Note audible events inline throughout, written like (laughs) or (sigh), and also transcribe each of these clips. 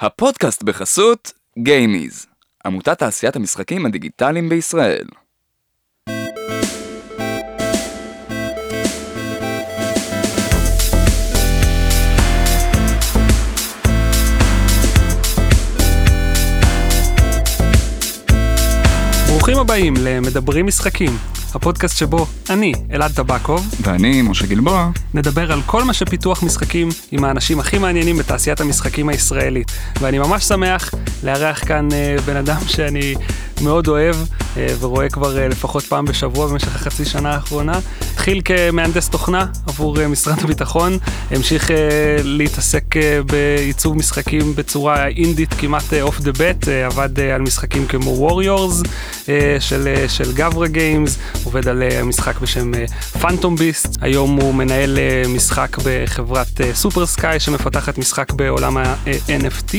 הפודקאסט בחסות גיימיז, עמותת תעשיית המשחקים הדיגיטליים בישראל. הבאים למדברים משחקים, הפודקאסט שבו אני, אלעד טבקוב, ואני, משה גלבוע, נדבר על כל מה שפיתוח משחקים עם האנשים הכי מעניינים בתעשיית המשחקים הישראלית. ואני ממש שמח לארח כאן אה, בן אדם שאני מאוד אוהב אה, ורואה כבר אה, לפחות פעם בשבוע במשך החצי שנה האחרונה. התחיל כמהנדס תוכנה עבור אה, משרד הביטחון, המשיך להתעסק בעיצוב משחקים בצורה אינדית כמעט off the bat, עבד על משחקים כמו Warriors של, של Gavra Games, עובד על משחק בשם פאנטום ביסט, היום הוא מנהל משחק בחברת סופר סקאי שמפתחת משחק בעולם ה-NFT,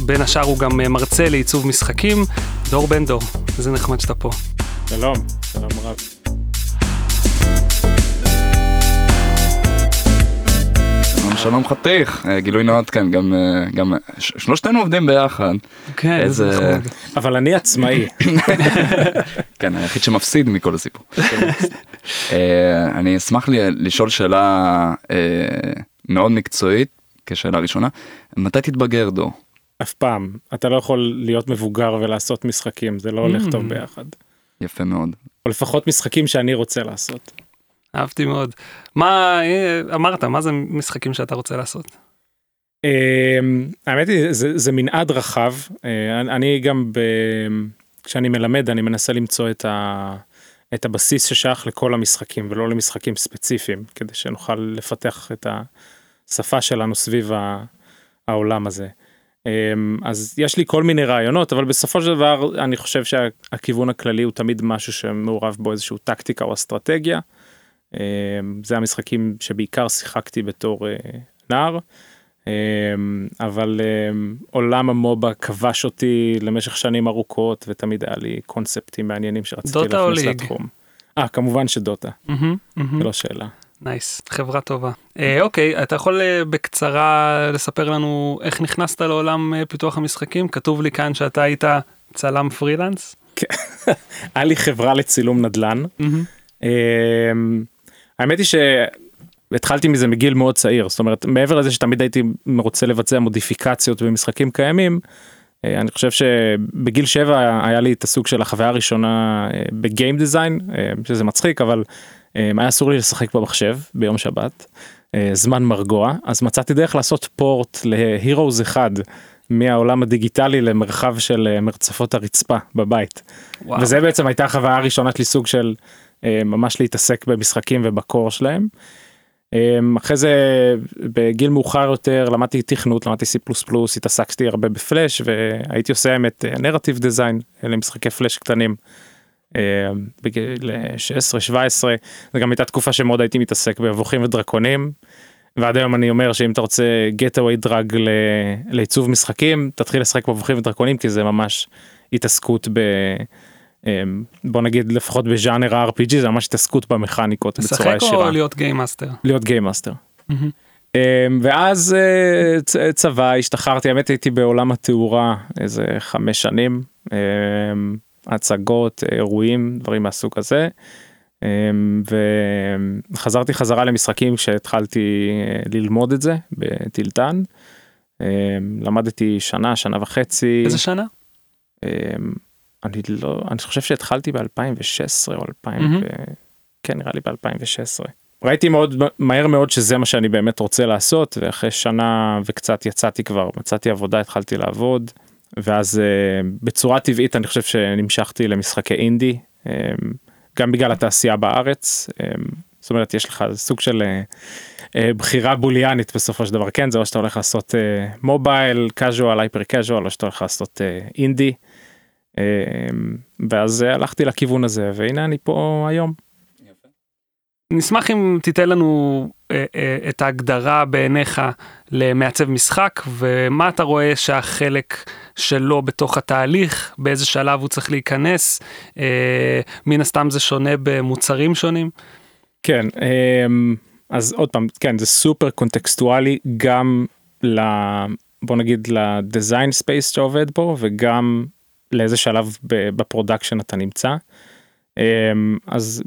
בין השאר הוא גם מרצה לעיצוב משחקים, דור בן דור, איזה נחמד שאתה פה. שלום, שלום רב. שלום שלום חתיך, אה, גילוי נאות כאן, גם, אה, גם ש- שלושתנו עובדים ביחד. כן, איזה- נחמד. אבל אני עצמאי. (laughs) כן, היחיד שמפסיד מכל הסיפור. (laughs) אה, אני אשמח לי- לשאול שאלה אה, מאוד מקצועית, כשאלה ראשונה, מתי תתבגר דור? אף פעם. אתה לא יכול להיות מבוגר ולעשות משחקים, זה לא הולך Mm. טוב ביחד. יפה מאוד. או לפחות משחקים שאני רוצה לעשות. אהבתי מאוד. מה, אה, אמרת, מה זה משחקים שאתה רוצה לעשות? אמ, האמת היא, זה, זה מנעד רחב. אה, אני- גם, ב... כשאני מלמד, אני מנסה למצוא את, ה... את הבסיס ששייך לכל המשחקים ולא למשחקים ספציפיים, כדי שנוכל לפתח את השפה שלנו סביב. העולם הזה. אמ, אז יש לי כל מיני רעיונות, אבל בסופו של דבר אני חושב שהכיוון הכללי הוא תמיד משהו שמעורב בו איזשהו טקטיקה או אסטרטגיה. אמ, זה המשחקים שבעיקר שיחקתי בתור אה, נער. אמ, אבל עולם ה MOBA כבש אותי למשך שנים ארוכות ותמיד היה לי קונספטים מעניינים שרציתי דוטה או להכניס League? לתחום. אה כמובן שדוטה, מהמם. זה לא שאלה. nice, חברה טובה. אה, אוקיי, אתה יכול אה, בקצרה לספר לנו איך נכנסת לעולם אה, פיתוח המשחקים? כתוב לי כאן שאתה היית צלם פרילנס. (laughs) היה לי חברה לצילום נדל"ן. מהמם. אמ, האמת היא שהתחלתי מזה מגיל מאוד צעיר זאת אומרת מעבר לזה שתמיד הייתי רוצה לבצע מודיפיקציות במשחקים קיימים. אה, אני חושב שבגיל 7 היה לי את הסוג של החוויה הראשונה אה, בגיים דיזיין אה, שזה מצחיק אבל אה, היה אסור לי לשחק במחשב ביום שבת אה, זמן מרגוע אז מצאתי דרך לעשות פורט להירוז אחד מהעולם הדיגיטלי למרחב של אה, מרצפות הרצפה בבית. וואו. וזה בעצם הייתה החוויה הראשונה שלי סוג של אה, ממש להתעסק במשחקים ובקור שלהם. אה, אחרי זה בגיל מאוחר יותר למדתי תכנות למדתי C++ התעסקתי הרבה בפלאש והייתי עושה האמת נרטיב דיזיין למשחקי פלאש קטנים. אה, בגיל 16-17 זו גם הייתה תקופה שמאוד הייתי מתעסק באבוכים ודרקונים. ועד היום אני אומר שאם אתה רוצה gateway drug ל- לעיצוב משחקים תתחיל לשחק במבוכים ודרקונים כי זה ממש התעסקות ב... אמ, בוא נגיד לפחות בז'אנר ה-RPG זה ממש התעסקות במכניקות בצורה לשחק ישירה. או להיות game master? להיות game master. ואז אה, צ- צבא השתחררתי האמת הייתי בעולם התאורה איזה חמש שנים הצגות אירועים דברים מהסוג הזה. אמ, וחזרתי חזרה למשחקים כשהתחלתי אה, ללמוד את זה בטילטן. אמ, למדתי שנה שנה וחצי. איזה שנה? אמ, אני לא אני חושב שהתחלתי ב2016 או 2000 מהמם. ו... כן נראה לי ב2016 ראיתי מאוד מהר מאוד שזה מה שאני באמת רוצה לעשות ואחרי שנה וקצת יצאתי כבר מצאתי עבודה התחלתי לעבוד ואז uh, בצורה טבעית אני חושב שנמשכתי למשחקי אינדי um, גם בגלל התעשייה בארץ um, זאת אומרת יש לך סוג של uh, uh, בחירה בוליאנית בסופו של דבר כן זה או שאתה הולך לעשות מובייל קאז'ואל הייפר קאז'ואל או שאתה הולך לעשות אינדי. ואז אה, הלכתי לכיוון הזה והנה אני פה היום. נשמח אם תיתן לנו אה, אה, את ההגדרה בעיניך למעצב משחק ומה אתה רואה שהחלק שלו בתוך התהליך באיזה שלב הוא צריך להיכנס אה, מן הסתם זה שונה במוצרים שונים. כן אמ, אז עוד פעם כן זה סופר קונטקסטואלי גם בוא נגיד ל design space שעובד בו וגם לאיזה שלב ב production אתה נמצא. אמ, אז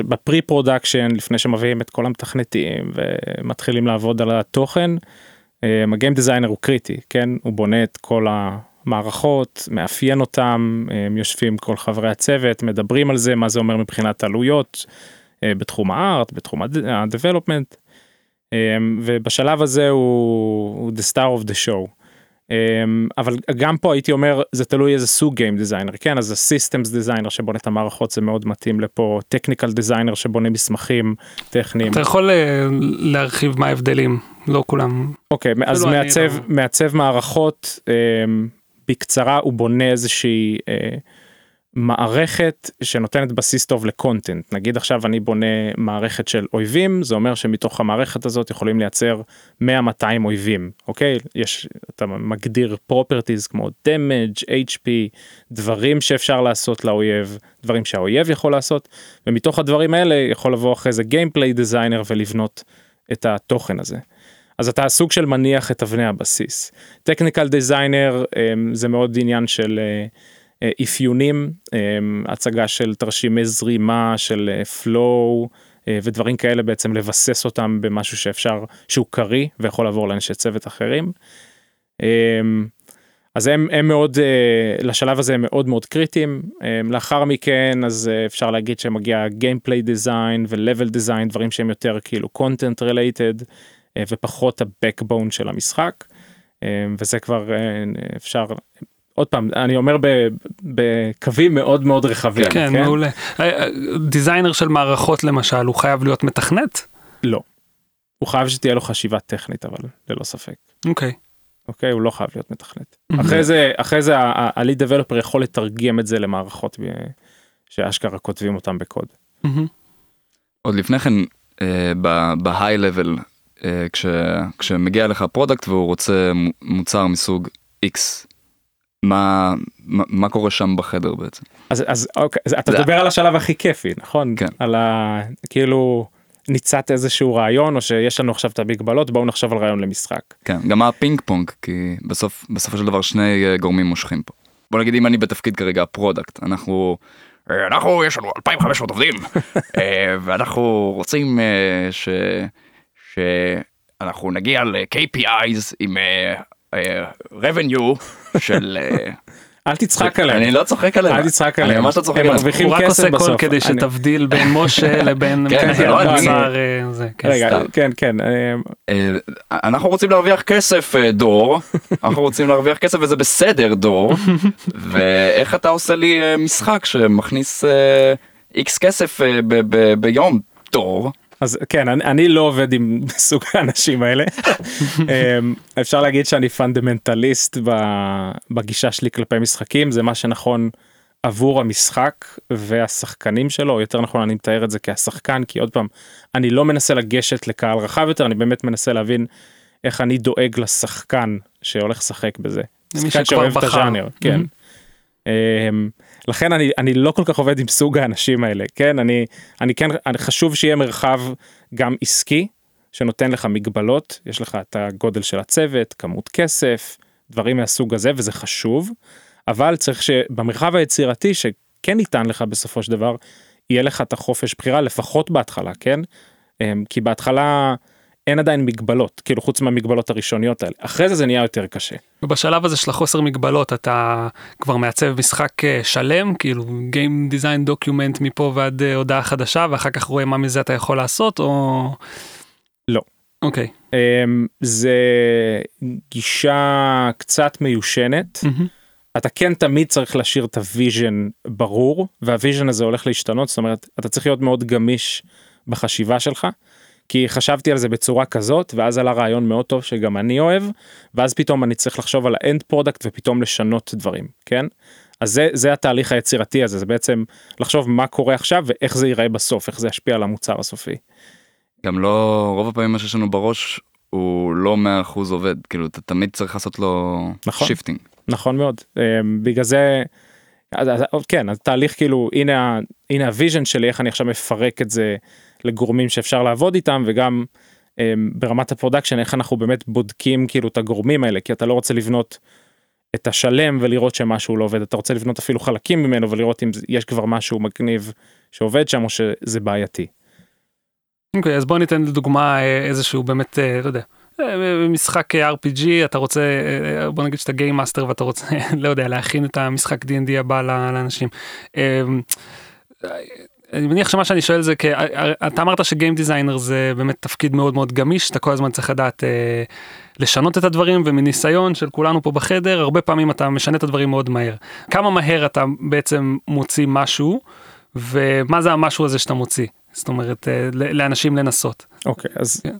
ב pre-production לפני שמביאים את כל המתכנתים ומתחילים לעבוד על התוכן. ה game designer הוא קריטי כן הוא בונה את כל המערכות מאפיין אותם הם יושבים כל חברי הצוות מדברים על זה מה זה אומר מבחינת עלויות אה, בתחום ה art בתחום ה-development. אמ, ובשלב הזה הוא, הוא the star of the show. אמ, אבל גם פה הייתי אומר זה תלוי איזה סוג game designer כן? אז ה systems designer שבונה את המערכות זה מאוד מתאים לפה. technical designer שבונה מסמכים טכניים. אתה יכול אה, להרחיב מה ההבדלים? לא כולם. אוקיי אז אני מעצב לא- מעצב מערכות אמ, בקצרה הוא בונה איזושהי אה, מערכת שנותנת בסיס טוב לקונטנט נגיד עכשיו אני בונה מערכת של אויבים זה אומר שמתוך המערכת הזאת יכולים לייצר 100-200 אויבים אוקיי יש אתה מגדיר פרופרטיז כמו damage hp דברים שאפשר לעשות לאויב דברים שהאויב יכול לעשות ומתוך הדברים האלה יכול לבוא אחרי זה gameplay designer ולבנות את התוכן הזה. אז אתה סוג של מניח את אבני הבסיס. technical designer זה מאוד עניין של אה, אה, אפיונים, אה, הצגה של תרשימי זרימה, של flow ודברים כאלה בעצם לבסס אותם במשהו שאפשר, שהוא קריא ויכול לעבור לאנשי צוות אחרים. אז הם, הם מאוד, לשלב הזה הם מאוד מאוד קריטיים. לאחר מכן אז אפשר להגיד שמגיע gameplay design ו- level design, דברים שהם יותר כאילו content related. ופחות ה-backbone של המשחק וזה כבר אפשר עוד פעם אני אומר בקווים מאוד מאוד רחבים כן, כן מעולה designer של מערכות למשל הוא חייב להיות מתכנת לא. הוא חייב שתהיה לו חשיבה טכנית אבל ללא ספק. אוקיי. אוקיי הוא לא חייב להיות מתכנת אחרי זה אחרי זה ה lead developer יכול לתרגם את זה למערכות שאשכרה כותבים אותם בקוד. עוד לפני כן ב high level אה, כש, כשמגיע לך product והוא רוצה מוצר מסוג X, מה, מה, מה קורה שם בחדר בעצם? אז, אז אוקיי, אז אתה מדבר על השלב הכי כיפי, נכון? כן. על ה... כאילו ניצת איזשהו רעיון או שיש לנו עכשיו את המגבלות בואו נחשוב על רעיון למשחק. כן, גם הפינג פונג כי בסוף בסופו של דבר שני אה, גורמים מושכים פה. בוא נגיד אם אני בתפקיד כרגע ה product אנחנו אה, אנחנו יש לנו 2500 עובדים (laughs) ואנחנו רוצים ש... שאנחנו נגיע ל-KPIs עם uh, uh, revenue (laughs) של... Uh, אל תצחק עליהם. אני לא צוחק עליהם. אל תצחק עליהם. אני ממש לא צוחק עליהם. הם מרוויחים רק כסף הוא עושה קול בסוף. כדי שתבדיל בין (laughs) משה לבין כן, זה לא אה, כן. רגע. כן, כן. אה, אה, אנחנו רוצים להרוויח כסף אה, דור, (laughs) אנחנו רוצים להרוויח כסף וזה בסדר דור, ואיך אתה עושה לי אה, משחק שמכניס איקס כסף אה, ביום דור, אז כן, אני, אני לא עובד עם (laughs) סוג האנשים האלה. אמ, אפשר להגיד שאני פונדמנטליסט בגישה שלי כלפי משחקים, זה מה שנכון עבור המשחק והשחקנים שלו, יותר נכון אני מתאר את זה כשחקן, כי עוד פעם, אני לא מנסה לגשת לקהל רחב יותר, אני באמת מנסה להבין איך אני דואג לשחקן שהולך לשחק בזה. למי שחקן שכבר שאוהב את בחר. הז'אנר, כן. אמ, לכן אני אני לא כל כך עובד עם סוג האנשים האלה כן? אני אני כן אני חשוב שיהיה מרחב גם עסקי שנותן לך מגבלות יש לך את הגודל של הצוות כמות כסף דברים מהסוג הזה וזה חשוב אבל צריך שבמרחב היצירתי שכן ניתן לך בסופו של דבר יהיה לך את החופש בחירה לפחות בהתחלה כן? אמ, כי בהתחלה אין עדיין מגבלות כאילו חוץ מהמגבלות הראשוניות האלה אחרי זה זה נהיה יותר קשה. ובשלב הזה של החוסר מגבלות אתה כבר מעצב משחק אה, שלם כאילו Game Design Document מפה ועד אה, הודעה חדשה ואחר כך רואה מה מזה אתה יכול לעשות או לא. אוקיי אמ, זה גישה קצת מיושנת. מהמם. אתה כן תמיד צריך להשאיר את ה vision ברור וה vision הזה הולך להשתנות זאת אומרת אתה צריך להיות מאוד גמיש בחשיבה שלך. כי חשבתי על זה בצורה כזאת ואז עלה רעיון מאוד טוב שגם אני אוהב ואז פתאום אני צריך לחשוב על ה end product ופתאום לשנות דברים כן. אז זה זה התהליך היצירתי הזה זה בעצם לחשוב מה קורה עכשיו ואיך זה ייראה בסוף איך זה ישפיע על המוצר הסופי. גם לא רוב הפעמים מה שיש לנו בראש הוא לא 100% עובד כאילו אתה תמיד צריך לעשות לו נכון. shifting. נכון מאוד אמ, בגלל זה אז- אז- כן התהליך כאילו הנה הנה ה vision שלי איך אני עכשיו מפרק את זה לגורמים שאפשר לעבוד איתם וגם אמ, ברמת ה production איך אנחנו באמת בודקים כאילו את הגורמים האלה כי אתה לא רוצה לבנות את השלם ולראות שמשהו לא עובד אתה רוצה לבנות אפילו חלקים ממנו ולראות אם יש כבר משהו מגניב שעובד שם או שזה בעייתי. אוקיי okay, אז בוא ניתן לדוגמה אה, איזשהו באמת אה, לא יודע. אה, משחק RPG אתה רוצה בוא נגיד שאתה game master ואתה רוצה (laughs) לא יודע להכין את המשחק D&D הבא לאנשים. אני מניח שמה שאני שואל זה כי אתה אמרת ש game designer זה באמת תפקיד מאוד מאוד גמיש אתה כל הזמן צריך לדעת אה, לשנות את הדברים ומניסיון של כולנו פה בחדר הרבה פעמים אתה משנה את הדברים מאוד מהר כמה מהר אתה בעצם מוציא משהו ומה זה המשהו הזה שאתה מוציא זאת אומרת אה, לאנשים לנסות. אוקיי okay, אז. כן.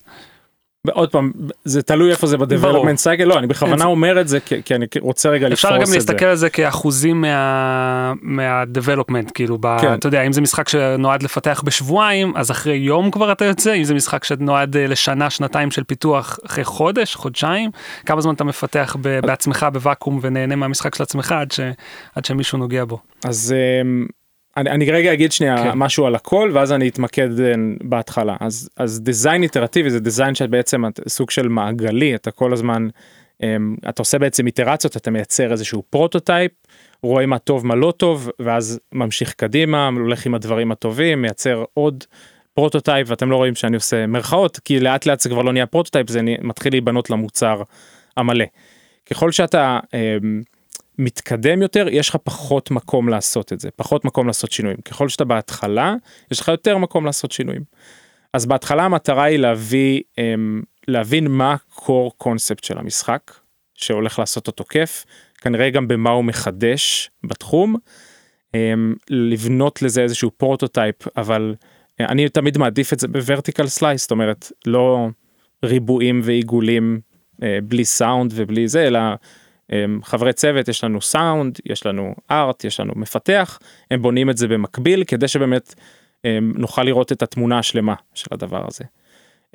עוד פעם זה תלוי איפה זה בדבלופמנט סייקל לא אני בכוונה אומר את זה כי, כי אני רוצה רגע לפרוס את זה. אפשר גם להסתכל על זה כאחוזים מה מהדבלופמנט כאילו ב, כן. אתה יודע אם זה משחק שנועד לפתח בשבועיים אז אחרי יום כבר אתה יוצא אם זה משחק שנועד אה, לשנה שנתיים של פיתוח אחרי חודש חודשיים כמה זמן אתה מפתח ב, בעצמך בוואקום ונהנה מהמשחק של עצמך עד, ש, עד שמישהו נוגע בו. אז. אמ, אני, אני רגע אגיד שנייה כן. משהו על הכל ואז אני אתמקד אה, בהתחלה אז אז design איטרטיבי זה design שבעצם סוג של מעגלי אתה כל הזמן um, אתה עושה בעצם איטרציות אתה מייצר איזשהו prototype רואה מה טוב מה לא טוב ואז ממשיך קדימה הולך עם הדברים הטובים מייצר עוד prototype ואתם לא רואים שאני עושה מרכאות כי לאט לאט זה כבר לא נהיה prototype זה מתחיל להיבנות למוצר המלא. ככל שאתה um, מתקדם יותר יש לך פחות מקום לעשות את זה פחות מקום לעשות שינויים ככל שאתה בהתחלה יש לך יותר מקום לעשות שינויים. אז בהתחלה המטרה היא להביא אמ, להבין מה core קונספט של המשחק שהולך לעשות אותו כיף כנראה גם במה הוא מחדש בתחום אמ, לבנות לזה איזשהו prototype אבל אה, אני תמיד מעדיף את זה ב vertical slice זאת אומרת לא ריבועים ועיגולים אה, בלי סאונד ובלי זה אלא חברי צוות יש לנו סאונד יש לנו art יש לנו מפתח הם בונים את זה במקביל כדי שבאמת אמ, נוכל לראות את התמונה השלמה של הדבר הזה.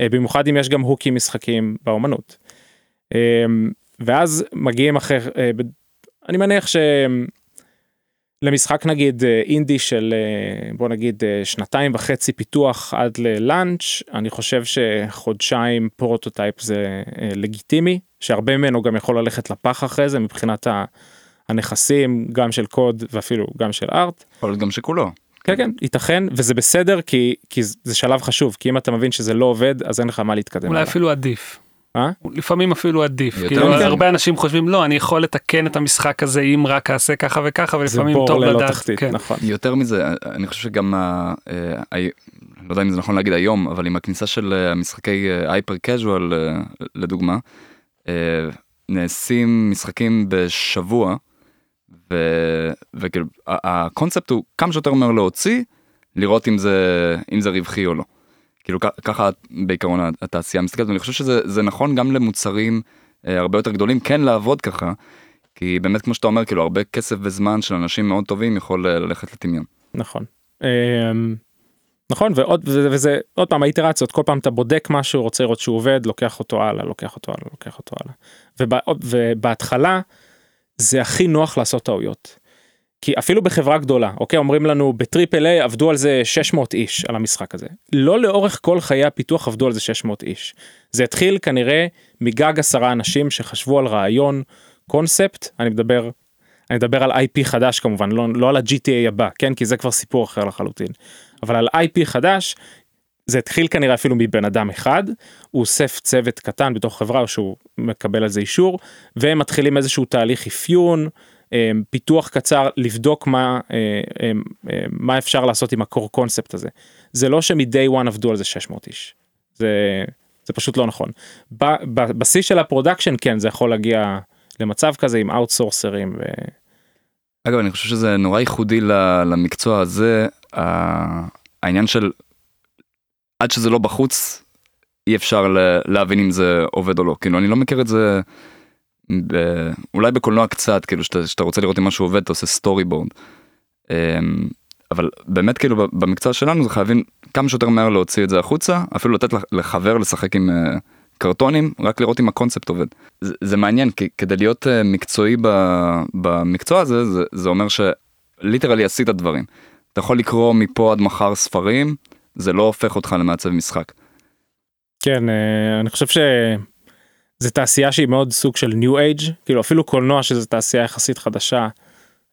אה, במיוחד אם יש גם hookים משחקים באומנות. אמ, ואז מגיעים אחרי אה, אני מניח שלמשחק נגיד אה, אינדי של בוא נגיד שנתיים וחצי פיתוח עד ל launch אני חושב שחודשיים prototype זה לגיטימי שהרבה ממנו גם יכול ללכת לפח אחרי זה מבחינת הנכסים גם של קוד ואפילו גם של ארט. יכול להיות גם שכולו. כן כן ייתכן וזה בסדר כי כי זה שלב חשוב כי אם אתה מבין שזה לא עובד אז אין לך מה להתקדם. אולי אפילו עדיף. אה? לפעמים אפילו עדיף כאילו כן. הרבה אנשים חושבים לא אני יכול לתקן את המשחק הזה אם רק אעשה ככה וככה ולפעמים טוב לדעת. תחתית, כן. נכון. יותר מזה אני חושב שגם אה, אה, לא יודע אם זה נכון להגיד היום אבל עם הכניסה של אה, המשחקי הייפר קז'ואל לדוגמה נעשים משחקים בשבוע ו... וכאילו הקונספט הוא כמה שיותר מהר להוציא לראות אם זה אם זה רווחי או לא. כאילו ככה בעיקרון התעשייה מסתכלת ואני חושב שזה נכון גם למוצרים אה, הרבה יותר גדולים כן לעבוד ככה כי באמת כמו שאתה אומר כאילו הרבה כסף וזמן של אנשים מאוד טובים יכול אה, ללכת לטמיון. נכון. אמ, נכון ועוד וזה, וזה עוד פעם האיטרציות כל פעם אתה בודק משהו רוצה לראות שהוא עובד לוקח אותו הלאה לוקח אותו הלאה לוקח אותו הלאה. ובא, ובהתחלה זה הכי נוח לעשות טעויות. כי אפילו בחברה גדולה אוקיי אומרים לנו בטריפל איי עבדו על זה 600 איש על המשחק הזה. לא לאורך כל חיי הפיתוח עבדו על זה 600 איש. זה התחיל כנראה מגג עשרה אנשים שחשבו על רעיון קונספט אני מדבר אני מדבר על IP חדש כמובן לא, לא על ה-GTA הבא כן? כי זה כבר סיפור אחר לחלוטין. אבל על IP חדש זה התחיל כנראה אפילו מבן אדם אחד הוא אוסף צוות קטן בתוך חברה שהוא מקבל על זה אישור והם מתחילים איזשהו תהליך אפיון פיתוח קצר לבדוק מה אה, אה, מה אפשר לעשות עם הקור קונספט הזה. זה לא שמ-day one עבדו על זה 600 איש. זה זה פשוט לא נכון. בשיא של ה production כן זה יכול להגיע למצב כזה עם outsourcerים. ו... אגב אני חושב שזה נורא ייחודי למקצוע הזה. העניין של עד שזה לא בחוץ אי אפשר להבין אם זה עובד או לא. כאילו אני לא מכיר את זה ב... אולי בקולנוע קצת כאילו שאתה, רוצה לראות אם משהו עובד אתה עושה storyboard. אמ, אבל באמת כאילו במקצוע שלנו זה חייבים כמה שיותר מהר להוציא את זה החוצה אפילו לתת לחבר לשחק עם אה, קרטונים רק לראות אם הקונספט עובד. זה, זה מעניין כי כדי להיות אה, מקצועי במקצוע הזה זה, זה אומר שליטרלי עשית דברים. אתה יכול לקרוא מפה עד מחר ספרים זה לא הופך אותך למעצב משחק. כן, אה, אני חושב שזה תעשייה שהיא מאוד סוג של ניו אייג', כאילו אפילו קולנוע שזה תעשייה יחסית חדשה,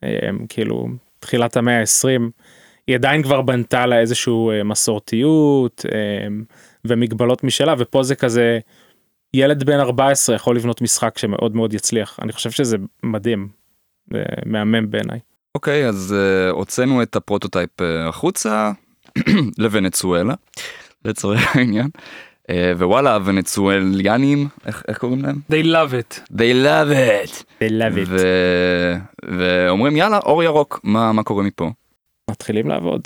אה, כאילו תחילת המאה ה-20, היא עדיין כבר בנתה לה איזשהו אה, מסורתיות ומגבלות משלה, ופה זה כזה, ילד בן 14 יכול לבנות משחק שמאוד מאוד יצליח, אני חושב שזה מדהים, מהמם בעיניי. אוקיי, okay, אז uh, הוצאנו את ה prototype החוצה (clears throat) לוונצואלה, לצורך העניין. ווואלה הוונצואליאנים איך, איך קוראים להם? They love it. They love it. They love it. ו... ואומרים יאללה אור ירוק מה מה קורה מפה. מתחילים לעבוד.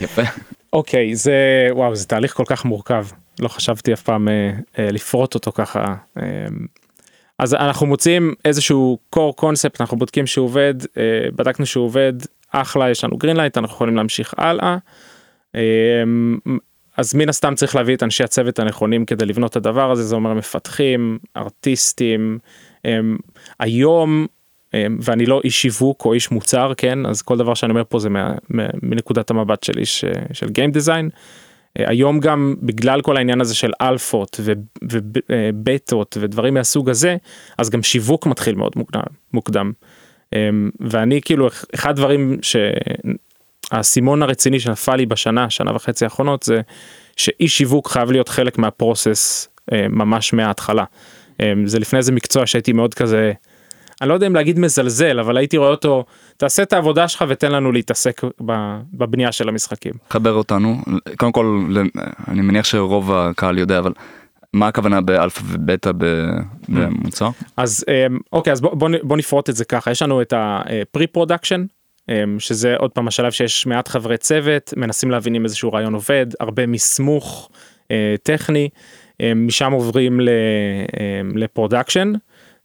יפה. (laughs) אוקיי okay, זה וואו זה תהליך כל כך מורכב לא חשבתי אף פעם uh, uh, לפרוט אותו ככה. Uh, אז אנחנו מוצאים איזשהו core concept אנחנו בודקים שהוא עובד uh, בדקנו שהוא עובד אחלה יש לנו green light אנחנו יכולים להמשיך הלאה. אז מן הסתם צריך להביא את אנשי הצוות הנכונים כדי לבנות את הדבר הזה זה אומר מפתחים ארטיסטים הם, היום הם, ואני לא איש שיווק או איש מוצר כן אז כל דבר שאני אומר פה זה מה, מנקודת המבט של איש של גיים דיזיין. היום גם בגלל כל העניין הזה של אלפות ובטות ודברים מהסוג הזה אז גם שיווק מתחיל מאוד מוקדם מוקדם ואני כאילו אחד הדברים האסימון הרציני שנפל לי בשנה שנה וחצי האחרונות זה שאי שיווק חייב להיות חלק מהפרוסס ממש מההתחלה זה לפני איזה מקצוע שהייתי מאוד כזה אני לא יודע אם להגיד מזלזל אבל הייתי רואה אותו תעשה את העבודה שלך ותן לנו להתעסק בבנייה של המשחקים. חבר אותנו קודם כל אני מניח שרוב הקהל יודע אבל מה הכוונה באלפא ובטא במוצר? אז אוקיי אז בוא, בוא, בוא נפרוט את זה ככה יש לנו את ה pre-production שזה עוד פעם השלב שיש מעט חברי צוות מנסים להבין אם איזשהו רעיון עובד הרבה מסמוך אה, טכני משם עוברים ל production.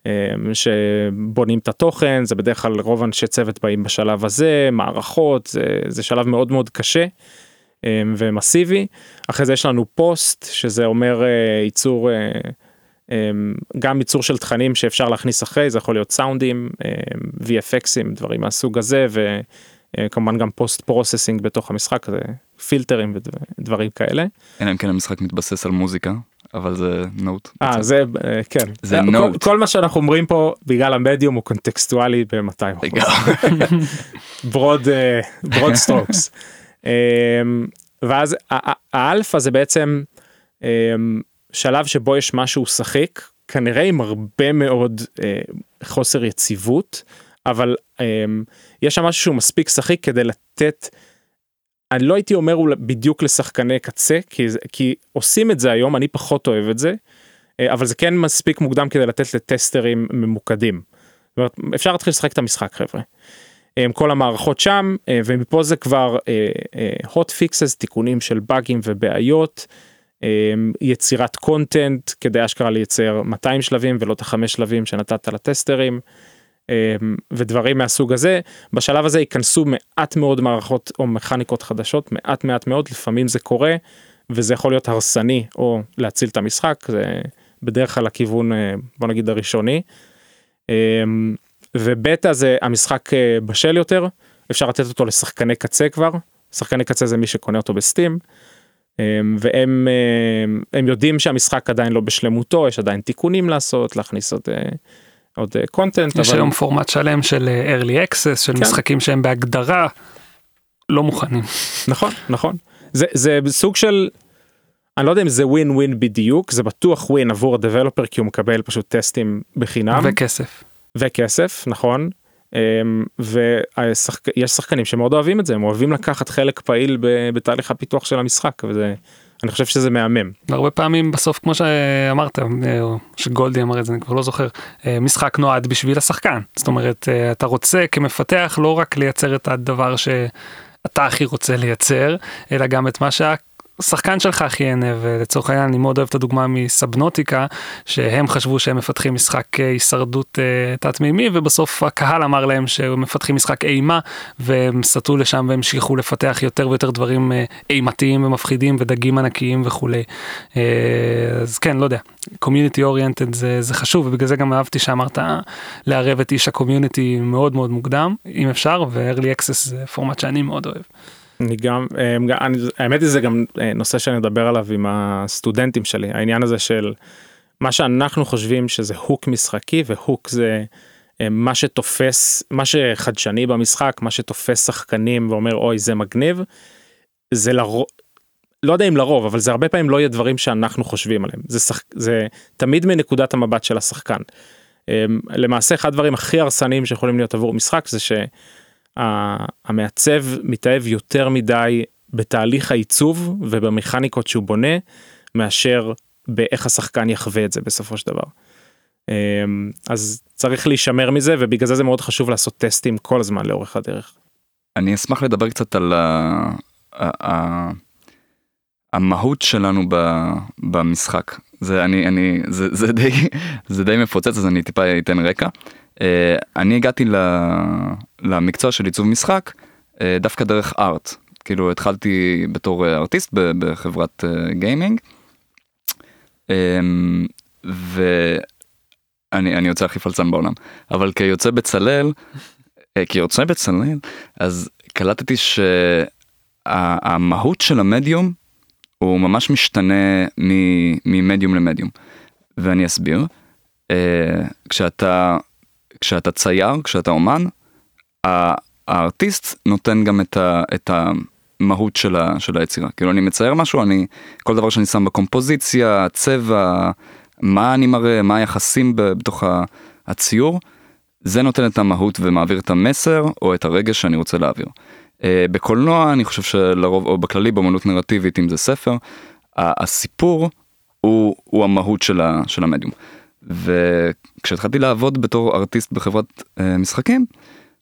אמ, שבונים את התוכן זה בדרך כלל רוב אנשי צוות באים בשלב הזה מערכות זה, זה שלב מאוד מאוד קשה אמ, ומסיבי אחרי זה יש לנו פוסט שזה אומר אה, ייצור אה, אמ, גם ייצור של תכנים שאפשר להכניס אחרי זה יכול להיות סאונדים VFX ים דברים מהסוג הזה וכמובן גם post processing בתוך המשחק זה פילטרים ודברים כאלה. אלא אם כן המשחק מתבסס על מוזיקה אבל זה נוט. אה זה כן זה נוט. כל, כל מה שאנחנו אומרים פה בגלל המדיום הוא קונטקסטואלי ב-200 (laughs) broad broad strokes. (laughs) ואז האלפא זה בעצם שלב שבו יש משהו שחיק כנראה עם הרבה מאוד אה, חוסר יציבות אבל אמ, יש שם משהו שהוא מספיק שחיק כדי לתת. אני לא הייתי אומר בדיוק לשחקני קצה כי, כי עושים את זה היום אני פחות אוהב את זה אה, אבל זה כן מספיק מוקדם כדי לתת לטסטרים ממוקדים. אומרת, אפשר להתחיל לשחק את המשחק חבר'ה. אה, כל המערכות שם אה, ומפה זה כבר hot fixes תיקונים של באגים ובעיות יצירת קונטנט כדי אשכרה לייצר 200 שלבים ולא את החמש שלבים שנתת לטסטרים. אמ, ודברים מהסוג הזה בשלב הזה ייכנסו מעט מאוד מערכות או מכניקות חדשות מעט מעט מאוד לפעמים זה קורה וזה יכול להיות הרסני או להציל את המשחק זה בדרך כלל הכיוון אה, בוא נגיד הראשוני. אמ, ובטא זה המשחק אה, בשל יותר אפשר לתת אותו לשחקני קצה כבר שחקני קצה זה מי שקונה אותו בסטים. אמ, והם הם יודעים שהמשחק עדיין לא בשלמותו יש עדיין תיקונים לעשות להכניס עוד עוד קונטנט. אה, יש אבל... היום פורמט שלם של אה, early access של כן. משחקים שהם בהגדרה לא מוכנים. נכון נכון זה זה סוג של אני לא יודע אם זה ווין ווין בדיוק זה בטוח ווין עבור הדבלופר כי הוא מקבל פשוט טסטים בחינם וכסף וכסף נכון אמ, ויש שחקנים שמאוד אוהבים את זה הם אוהבים לקחת חלק פעיל בתהליך הפיתוח של המשחק וזה אני חושב שזה מהמם. הרבה פעמים בסוף כמו שאמרת אה, שגולדי אמר את זה אני כבר לא זוכר אה, משחק נועד בשביל השחקן זאת אומרת אה, אתה רוצה כמפתח לא רק לייצר את הדבר שאתה הכי רוצה לייצר אלא גם את מה שה... השחקן שלך הכי ייהנה ולצורך העניין אני מאוד אוהב את הדוגמה מסבנוטיקה שהם חשבו שהם מפתחים משחק אה, הישרדות uh, תת מימי ובסוף הקהל אמר להם שהם מפתחים משחק אימה והם סטו לשם והמשיכו לפתח יותר ויותר דברים uh, אימתיים ומפחידים ודגים ענקיים וכולי. אה, אז כן לא יודע community oriented זה, זה חשוב ובגלל זה גם אהבתי שאמרת לערב את איש ה community מאוד מאוד מוקדם אם אפשר ו-early access זה פורמט שאני מאוד אוהב. אני גם, אמ, אני- האמת היא זה גם אה, נושא שאני מדבר עליו עם הסטודנטים שלי, העניין הזה של מה שאנחנו חושבים שזה hook משחקי ו hook זה אה, מה שתופס, מה שחדשני במשחק, מה שתופס שחקנים ואומר אוי זה מגניב, זה לרוב, לא יודע אם לרוב, אבל זה הרבה פעמים לא יהיה דברים שאנחנו חושבים עליהם, זה, שח, זה תמיד מנקודת המבט של השחקן. אמ, למעשה אחד הדברים הכי הרסניים שיכולים להיות עבור משחק זה שהמעצב מתאהב יותר מדי בתהליך העיצוב ובמכניקות שהוא בונה מאשר באיך השחקן יחווה את זה בסופו של דבר. אמ, אז צריך להישמר מזה ובגלל זה זה מאוד חשוב לעשות טסטים כל הזמן לאורך הדרך. אני אשמח לדבר קצת על. המהות שלנו. במשחק. זה אני אני זה, זה די (laughs) זה די מפוצץ אז אני טיפה אתן רקע. Uh, אני הגעתי. למקצוע של עיצוב משחק uh, דווקא דרך ארט כאילו התחלתי בתור אה, ארטיסט בחברת גיימינג. Um, ואני אני יוצא הכי פלצן בעולם אבל כיוצא בצלאל אה, כיוצא בצלאל אז קלטתי שהמהות של המדיום הוא ממש משתנה ממדיום למדיום. ואני אסביר. אה, כשאתה כשאתה צייר כשאתה אומן הארטיסט נותן גם את, ה, את המהות של, ה, של היצירה. כאילו אני מצייר משהו אני כל דבר שאני שם בקומפוזיציה צבע מה אני מראה מה היחסים בתוך הציור זה נותן את המהות ומעביר את המסר או את הרגש שאני רוצה להעביר. Uh, בקולנוע אני חושב שלרוב או בכללי באמנות נרטיבית אם זה ספר הסיפור הוא, הוא המהות של, ה, של המדיום. וכשהתחלתי לעבוד בתור ארטיסט בחברת uh, משחקים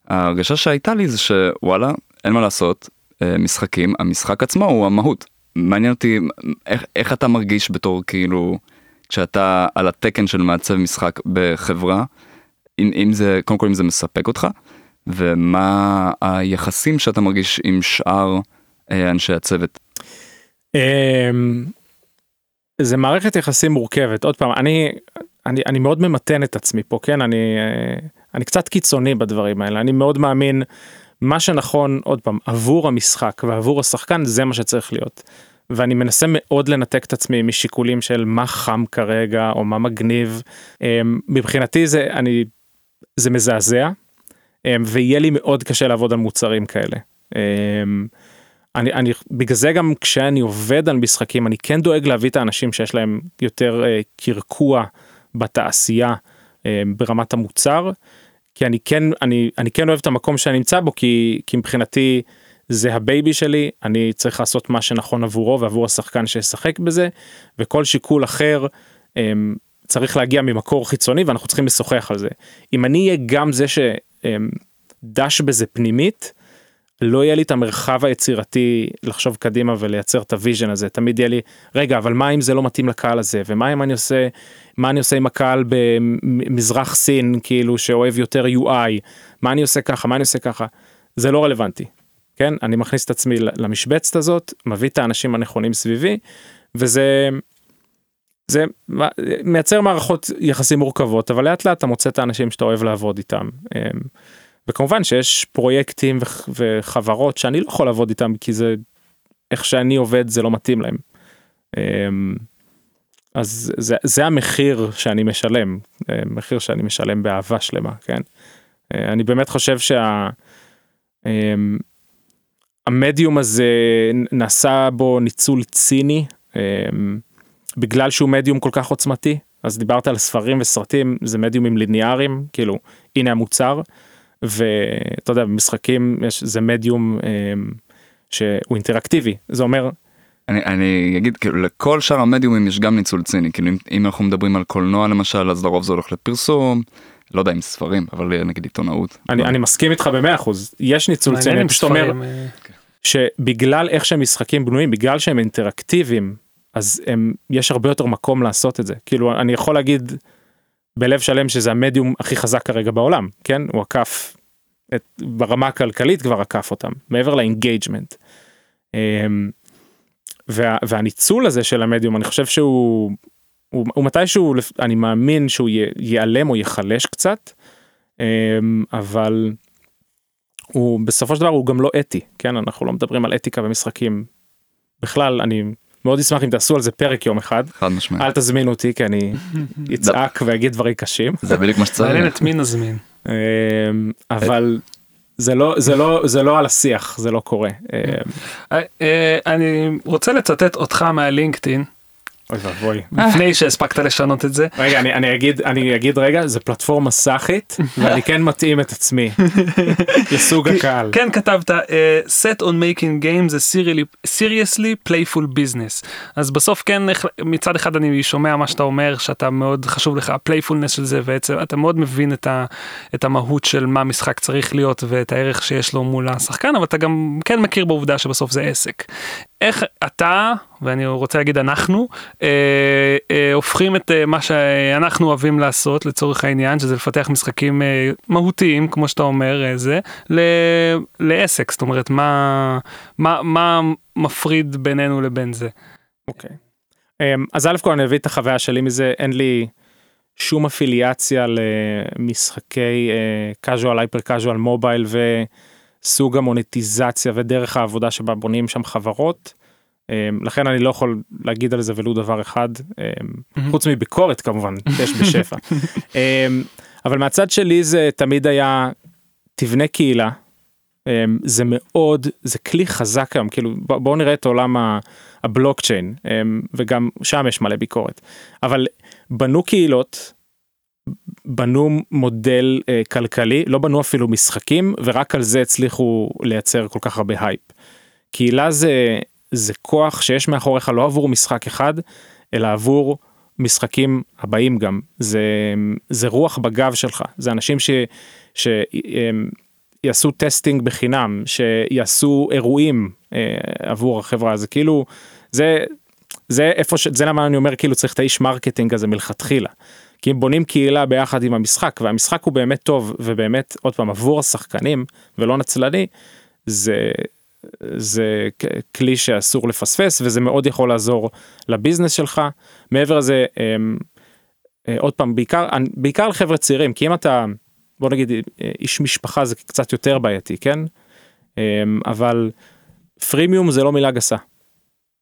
ההרגשה שהייתה לי זה שוואלה אין מה לעשות uh, משחקים המשחק עצמו הוא המהות. מעניין אותי איך, איך אתה מרגיש בתור כאילו כשאתה על התקן של מעצב משחק בחברה אם, אם זה קודם כל אם זה מספק אותך ומה היחסים שאתה מרגיש עם שאר אה, אנשי הצוות. אמ, זה מערכת יחסים מורכבת. עוד פעם אני אני אני מאוד ממתן את עצמי פה כן? אני אה, אני קצת קיצוני בדברים האלה. אני מאוד מאמין מה שנכון עוד פעם עבור המשחק ועבור השחקן זה מה שצריך להיות. ואני מנסה מאוד לנתק את עצמי משיקולים של מה חם כרגע או מה מגניב. אמ, מבחינתי זה אני זה מזעזע ויהיה לי מאוד קשה לעבוד על מוצרים כאלה. אמ, אני, אני בגלל זה גם כשאני עובד על משחקים אני כן דואג להביא את האנשים שיש להם יותר אה, קרקוע בתעשייה אה, ברמת המוצר כי אני כן אני אני כן אוהב את המקום שאני נמצא בו כי כי מבחינתי זה ה baby שלי אני צריך לעשות מה שנכון עבורו ועבור השחקן שישחק בזה וכל שיקול אחר אה, צריך להגיע ממקור חיצוני ואנחנו צריכים לשוחח על זה אם אני אהיה גם זה שדש בזה פנימית. לא יהיה לי את המרחב היצירתי לחשוב קדימה ולייצר את ה vision הזה. תמיד יהיה לי רגע אבל מה אם זה לא מתאים לקהל הזה? ומה אם אני עושה מה אני עושה עם הקהל במזרח סין כאילו שאוהב יותר UI מה אני עושה ככה? מה אני עושה ככה? זה לא רלוונטי כן? אני מכניס את עצמי למשבצת הזאת מביא את האנשים הנכונים סביבי וזה זה מייצר מערכות יחסים מורכבות אבל לאט לאט אתה מוצא את האנשים שאתה אוהב לעבוד איתם. וכמובן שיש פרויקטים וח- וחברות שאני לא יכול לעבוד איתם כי זה איך שאני עובד זה לא מתאים להם. אמ, אז זה, זה המחיר שאני משלם, אה, מחיר שאני משלם באהבה שלמה, כן? אה, אני באמת חושב שה... אמ, המדיום הזה נעשה בו ניצול ציני אמ, בגלל שהוא מדיום כל כך עוצמתי אז דיברת על ספרים וסרטים זה מדיומים ליניאריים כאילו הנה המוצר ואתה יודע במשחקים יש זה מדיום אמ, שהוא אינטראקטיבי זה אומר אני, אני אגיד כאילו לכל שאר המדיומים יש גם ניצול ציני כאילו אם, אם אנחנו מדברים על קולנוע למשל אז לרוב זה הולך לפרסום לא יודע אם ספרים אבל נגיד עיתונאות. אני, אני מסכים איתך במאה אחוז יש ניצול ציני אני פשוט אומר אה, שבגלל איך שהמשחקים בנויים בגלל שהם אינטראקטיביים אז הם יש הרבה יותר מקום לעשות את זה כאילו אני יכול להגיד בלב שלם שזה המדיום הכי חזק כרגע בעולם כן הוא עקף את, ברמה הכלכלית כבר עקף אותם מעבר ל engagement. וה, והניצול הזה של המדיום אני חושב שהוא הוא, הוא מתישהו אני מאמין שהוא ייעלם או ייחלש קצת אמ, אבל הוא בסופו של דבר הוא גם לא אתי כן אנחנו לא מדברים על אתיקה במשחקים. בכלל אני מאוד אשמח אם תעשו על זה פרק יום אחד חד משמעית. אל תזמינו אותי כי אני (laughs) אצעק ואגיד דברים קשים זה בדיוק מה מעניין שצריך. את מי נזמין. אמ, אבל זה לא זה לא זה לא על השיח זה לא קורה. אמ, אה, אה, אני רוצה לצטט אותך מה LinkedIn אוי ואבוי. לפני שהספקת לשנות את זה. רגע אני אני אגיד אני אגיד רגע זה פלטפורמה סאחית ואני כן מתאים את עצמי (laughs) לסוג הקהל. כן כתבת אה, set on making games a seriously, seriously playful business אז בסוף כן מצד אחד אני שומע מה שאתה אומר שאתה מאוד חשוב לך ה playfulness של זה בעצם אתה מאוד מבין את, ה, את המהות של מה משחק צריך להיות ואת הערך שיש לו מול השחקן אבל אתה גם כן מכיר בעובדה שבסוף זה עסק. איך אתה ואני רוצה להגיד אנחנו אה, אה, הופכים את אה, מה שאנחנו אוהבים לעשות לצורך העניין שזה לפתח משחקים אה, מהותיים כמו שאתה אומר אה, זה ל, לעסק זאת אומרת מה מה מה מפריד בינינו לבין זה. אוקיי. אמ, אז א' כל אני אביא את החוויה שלי מזה אין לי שום אפיליאציה למשחקי אה, casual hyper casual מובייל וסוג המוניטיזציה ודרך העבודה שבה בונים שם חברות. אמ, לכן אני לא יכול להגיד על זה ולו דבר אחד אמ, חוץ מביקורת כמובן יש בשפע. (laughs) אמ, אבל מהצד שלי זה תמיד היה תבנה קהילה. זה מאוד זה כלי חזק היום כאילו בוא- בואו נראה את עולם הבלוקצ'יין וגם שם יש מלא ביקורת אבל בנו קהילות. בנו מודל אה, כלכלי לא בנו אפילו משחקים ורק על זה הצליחו לייצר כל כך הרבה הייפ. קהילה זה זה כוח שיש מאחוריך לא עבור משחק אחד אלא עבור משחקים הבאים גם זה זה רוח בגב שלך זה אנשים ש, ש, אמ, יעשו testing בחינם שיעשו אירועים אה, עבור החברה זה כאילו זה זה איפה ש... זה למה אני אומר כאילו צריך את האיש marketing הזה מלכתחילה. כי אם בונים קהילה ביחד עם המשחק והמשחק הוא באמת טוב ובאמת עוד פעם עבור השחקנים ולא נצלני זה זה כלי שאסור לפספס וזה מאוד יכול לעזור ל business שלך. מעבר לזה אמ, אה, עוד פעם בעיקר בעיקר לחבר'ה צעירים כי אם אתה בוא נגיד איש משפחה זה קצת יותר בעייתי כן? אמ, אבל פרימיום זה לא מילה גסה.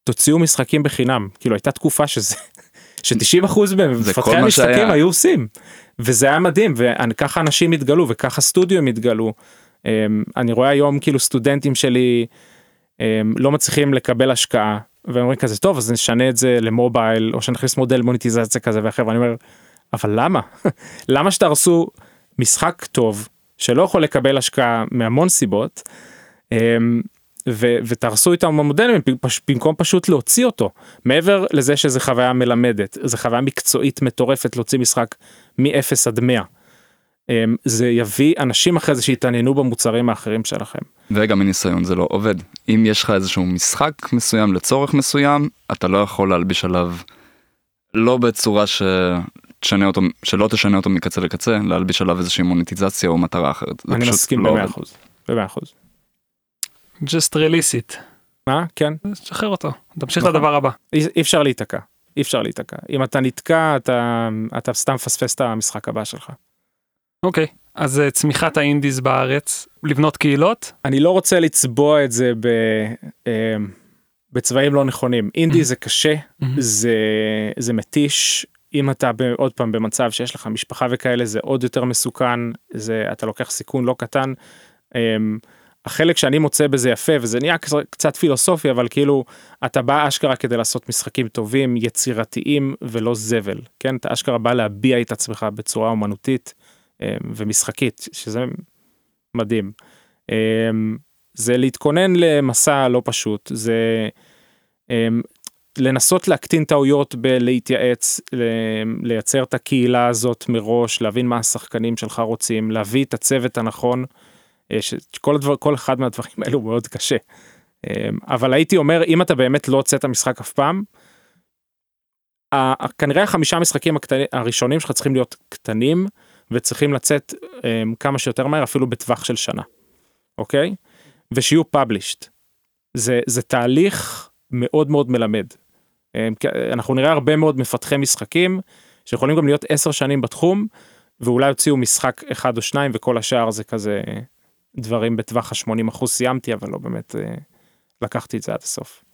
תוציאו משחקים בחינם. כאילו הייתה תקופה שזה ש90 אחוז כל ממפתחי מה המשחקים. היו עושים וזה היה מדהים וככה אנשים התגלו וככה סטודיו התגלו. אמ, אני רואה היום כאילו סטודנטים שלי אמ, לא מצליחים לקבל השקעה ואומרים כזה טוב אז נשנה את זה למובייל או שנכניס מודל מוניטיזציה כזה ואחר ואני אומר אבל למה (laughs) למה שתהרסו משחק טוב שלא יכול לקבל השקעה מהמון סיבות אמ, ו- ותהרסו איתם המודלים פש- במקום פשוט להוציא אותו מעבר לזה שזה חוויה מלמדת זה חוויה מקצועית מטורפת להוציא משחק מ-0 עד 100. אמ, זה יביא אנשים אחרי זה שיתעניינו במוצרים האחרים שלכם. וגם מניסיון זה לא עובד. אם יש לך איזשהו משחק מסוים לצורך מסוים, אתה לא יכול להלביש עליו, לא בצורה שתשנה אותו, שלא תשנה אותו מקצה לקצה, להלביש עליו איזושהי מוניטיזציה או מטרה אחרת. אני מסכים לא במאה. אחוז. במאה אחוז. Just release it. מה? כן. תשחרר אותו תמשיך נכון. לדבר הבא. אי אי אפשר להיתקע. אי אפשר להיתקע. אם אתה נתקע אתה אתה סתם מפספס את המשחק הבא שלך. אוקיי אז אה, צמיחת האינדיז בארץ לבנות קהילות אני לא רוצה לצבוע את זה ב... אמ, בצבעים לא נכונים. אינדי זה קשה, זה זה מתיש. אם אתה עוד פעם במצב שיש לך משפחה וכאלה זה עוד יותר מסוכן זה אתה לוקח סיכון לא קטן. החלק שאני מוצא בזה יפה וזה נהיה קצת- פילוסופי אבל כאילו אתה בא אשכרה כדי לעשות משחקים טובים יצירתיים ולא זבל כן אתה אשכרה בא להביע את עצמך בצורה אומנותית אמ, ומשחקית שזה מדהים. אמ, זה להתכונן למסע לא פשוט זה אמ, לנסות להקטין טעויות בלהתייעץ לייצר את הקהילה הזאת מראש להבין מה השחקנים שלך רוצים להביא את הצוות הנכון. אה, שכל הדבר כל אחד מהדברים האלו מאוד קשה. אמ, אבל הייתי אומר אם אתה באמת לא הוצאת משחק אף פעם. כנראה החמישה משחקים הראשונים שלך צריכים להיות קטנים וצריכים לצאת אמ, כמה שיותר מהר אפילו בטווח של שנה. אוקיי? ושיהיו published. זה זה תהליך מאוד מאוד מלמד. אנחנו נראה הרבה מאוד מפתחי משחקים שיכולים גם להיות עשר שנים בתחום ואולי הוציאו משחק אחד או שניים וכל השאר זה כזה דברים בטווח ה-80 אחוז סיימתי אבל לא באמת אה, לקחתי את זה עד הסוף.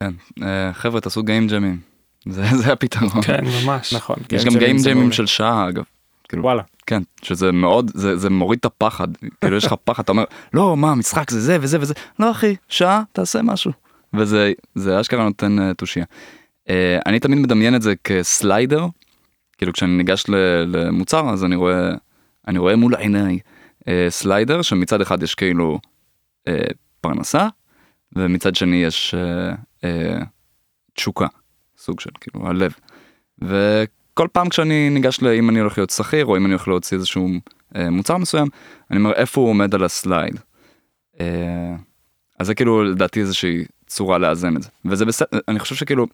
כן, אה, חבר'ה תעשו גיים ג'מים, (laughs) זה זה הפתרון. כן, ממש. נכון. יש גם גיים ג'מים. של שעה אגב. כאילו, וואלה. כן, שזה מאוד, זה, זה מוריד את הפחד, (laughs) כאילו יש לך פחד, אתה אומר, לא, מה, משחק זה זה וזה וזה, לא אחי, שעה, תעשה משהו. וזה זה אשכרה נותן uh, תושייה. Uh, אני תמיד מדמיין את זה כסליידר, כאילו כשאני ניגש ל- למוצר, אז אני רואה, אני רואה מול עיניי סליידר, שמצד אחד יש כאילו uh, פרנסה, ומצד שני יש אה, אה, תשוקה, סוג של כאילו הלב. וכל פעם כשאני ניגש ל... אם אני הולך להיות שכיר או אם אני הולך להוציא איזשהו אה, מוצר מסוים, אני אומר איפה הוא עומד על ה slider, אז זה כאילו לדעתי איזושהי צורה לאזן את זה. וזה בסדר, אני חושב שכאילו,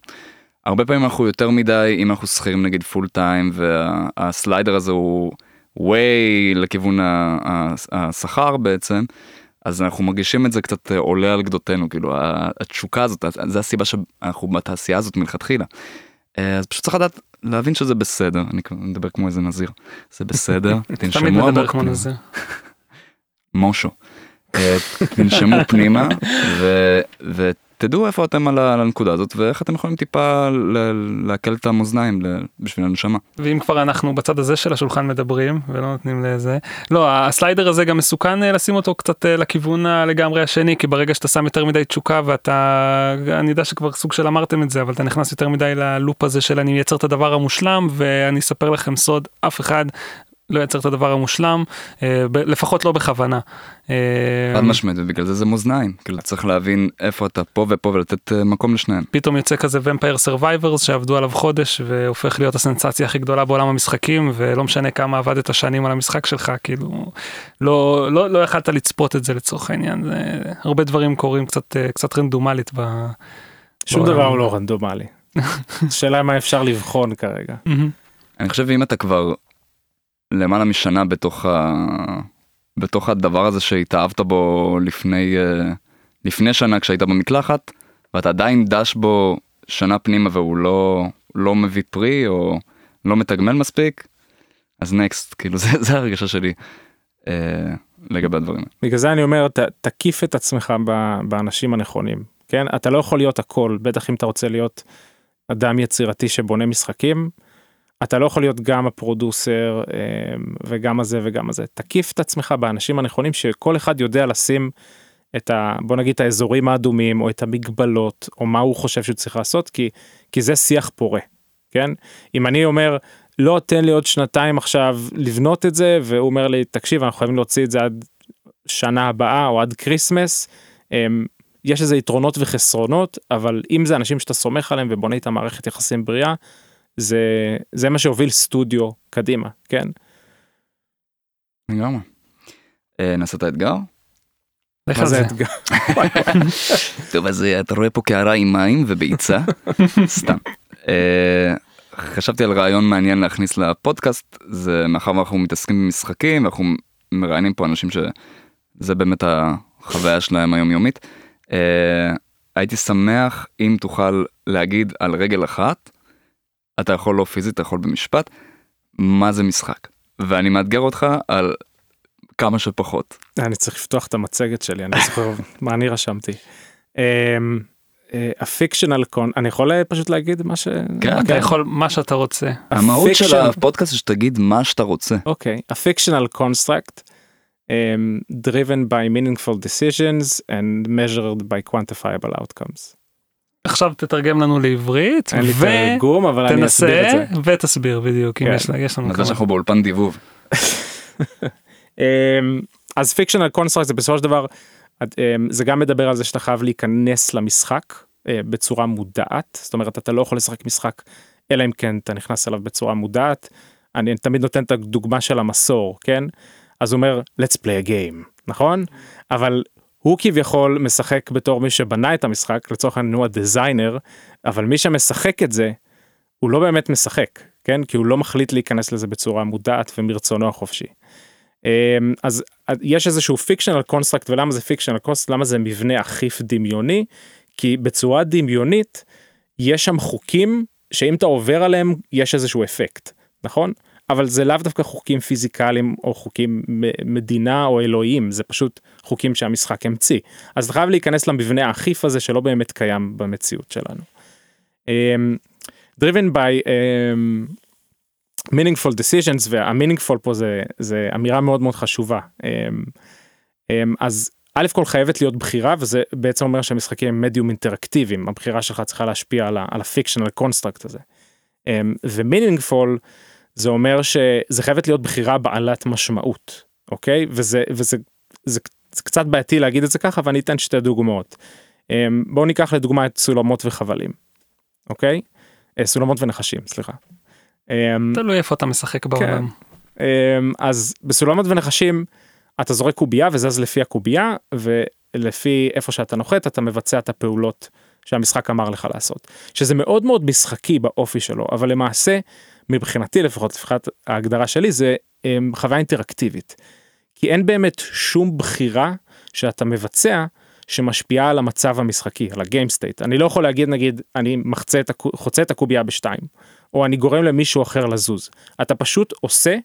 הרבה פעמים אנחנו יותר מדי, אם אנחנו שכירים נגיד full time וה slider הזה הוא way לכיוון השכר בעצם, אז אנחנו מרגישים את זה קצת אה, עולה על גדותינו, כאילו התשוקה הזאת, זה הסיבה שאנחנו בתעשייה הזאת מלכתחילה. אה, אז פשוט צריך לדעת להבין שזה בסדר אני מדבר כמו איזה נזיר זה בסדר (laughs) תנשמו עמוק כמו. נזיר. (laughs) מושו. אה, תנשמו פנימה ו- ותדעו איפה אתם על הנקודה הזאת ואיך אתם יכולים טיפה לעכל את המאזניים בשביל הנשמה. ואם כבר אנחנו בצד הזה של השולחן מדברים ולא נותנים לזה לא הסליידר הזה גם מסוכן אה, לשים אותו קצת אה, לכיוון הלגמרי השני כי ברגע שאתה שם יותר מדי תשוקה ואתה אני יודע שכבר סוג של אמרתם את זה אבל אתה נכנס יותר מדי ללופ הזה של אני מייצר את הדבר המושלם ואני אספר לכם סוד אף אחד. לא ייצר את הדבר המושלם אה, לפחות לא בכוונה. אה, חד משמעית ובגלל זה זה מאזניים כאילו צריך להבין איפה אתה פה ופה ולתת אה, מקום לשניהם. פתאום יוצא כזה Vampire Survivors שעבדו עליו חודש והופך להיות הסנסציה הכי גדולה בעולם המשחקים ולא משנה כמה עבדת שנים על המשחק שלך כאילו לא לא לא יכלת לצפות את זה לצורך העניין זה הרבה דברים קורים קצת קצת רנדומלית ב... שום בעולם. דבר הוא לא רנדומלי. (laughs) השאלה מה אפשר לבחון כרגע. אני חושב אם אתה כבר למעלה משנה בתוך ה... בתוך הדבר הזה שהתאהבת בו לפני אה, לפני שנה כשהיית במקלחת ואתה עדיין דש בו שנה פנימה והוא לא לא מביא פרי או לא מתגמל מספיק אז נקסט כאילו (laughs) זה זה הרגשה שלי אה, לגבי הדברים. בגלל זה אני אומר ת, תקיף את עצמך ב, באנשים הנכונים כן אתה לא יכול להיות הכל בטח אם אתה רוצה להיות אדם יצירתי שבונה משחקים. אתה לא יכול להיות גם הפרודוסר אה, וגם הזה וגם הזה תקיף את עצמך באנשים הנכונים שכל אחד יודע לשים את ה... בוא נגיד את האזורים האדומים או את המגבלות או מה הוא חושב שהוא צריך לעשות כי כי זה שיח פורה כן אם אני אומר לא תן לי עוד שנתיים עכשיו לבנות את זה והוא אומר לי תקשיב אנחנו חייבים להוציא את זה עד שנה הבאה או עד Christmas. אמ, יש איזה יתרונות וחסרונות אבל אם זה אנשים שאתה סומך עליהם ובונה איתם מערכת יחסים בריאה זה זה מה שהוביל סטודיו קדימה כן לגמרי. אה, נעשה את האתגר? לך על זה. אתגר (laughs) טוב אז אה, אתה רואה פה קערה עם מים וביצה (laughs) סתם. אה, חשבתי על רעיון מעניין להכניס לפודקאסט זה מאחר ואנחנו מתעסקים במשחקים אנחנו מראיינים פה אנשים שזה באמת החוויה שלהם היומיומית. אה, הייתי שמח אם תוכל להגיד על רגל אחת אתה יכול לא פיזית אתה יכול במשפט מה זה משחק ואני מאתגר אותך על כמה שפחות. אני צריך לפתוח את המצגת שלי אני לא זוכר (laughs) מה אני רשמתי. הפיקשנל קון אני יכול אה, פשוט להגיד מה ש... כן, אתה יכול מה שאתה רוצה. המהות של הפודקאסט זה שתגיד מה שאתה רוצה. אוקיי, a fictional construct um, driven by meaningful decisions and measured by quantifiable outcomes. עכשיו תתרגם לנו לעברית אין לי תרגום אבל אני ותנסה אסביר את זה. ותסביר בדיוק אם כן. יש לה- יש לנו כמה. שאנחנו באולפן דיבוב. Um, (laughs) אז fictional construct זה בסופו של דבר um, זה גם מדבר על זה שאתה חייב להיכנס למשחק uh, בצורה מודעת זאת אומרת אתה לא יכול לשחק משחק אלא אם כן אתה נכנס אליו בצורה מודעת. אני תמיד נותן את הדוגמה של המסור כן אז הוא אומר let's play a game נכון אבל הוא כביכול משחק בתור מי שבנה את המשחק לצורך העניין הוא ה designer אבל מי שמשחק את זה הוא לא באמת משחק כן? כי הוא לא מחליט להיכנס לזה בצורה מודעת ומרצונו החופשי. אמ, אז יש איזשהו fictional construct ולמה זה fictional construct למה זה מבנה אכיף דמיוני? כי בצורה דמיונית יש שם חוקים שאם אתה עובר עליהם יש איזשהו אפקט נכון אבל זה לאו דווקא חוקים פיזיקליים או חוקים מדינה או אלוהים זה פשוט חוקים שהמשחק המציא אז אתה חייב להיכנס למבנה האכיף הזה שלא באמת קיים במציאות שלנו. Um, driven by um, meaningful decisions וה meaningful פה זה זה אמירה מאוד מאוד חשובה um, um, אז א' כל חייבת להיות בחירה וזה בעצם אומר שהמשחקים הם מדיום אינטראקטיביים הבחירה שלך צריכה להשפיע על ה fictional construct הזה. ו meaningful זה אומר שזה חייבת להיות בחירה בעלת משמעות אוקיי וזה וזה זה, זה קצת בעייתי להגיד את זה ככה ואני אתן שתי דוגמאות. בואו ניקח לדוגמה את סולמות וחבלים. אוקיי? סולמות ונחשים סליחה. תלוי איפה אתה משחק בעולם. כן. אז בסולמות ונחשים אתה זורק קובייה וזז לפי הקובייה ולפי איפה שאתה נוחת אתה מבצע את הפעולות שהמשחק אמר לך לעשות שזה מאוד מאוד משחקי באופי שלו אבל למעשה מבחינתי לפחות לפחות ההגדרה שלי זה הם, חוויה אינטראקטיבית. כי אין באמת שום בחירה שאתה מבצע שמשפיעה על המצב המשחקי על ה game state אני לא יכול להגיד נגיד אני מחצה את חוצה את הקובייה בשתיים או אני גורם למישהו אחר לזוז אתה פשוט עושה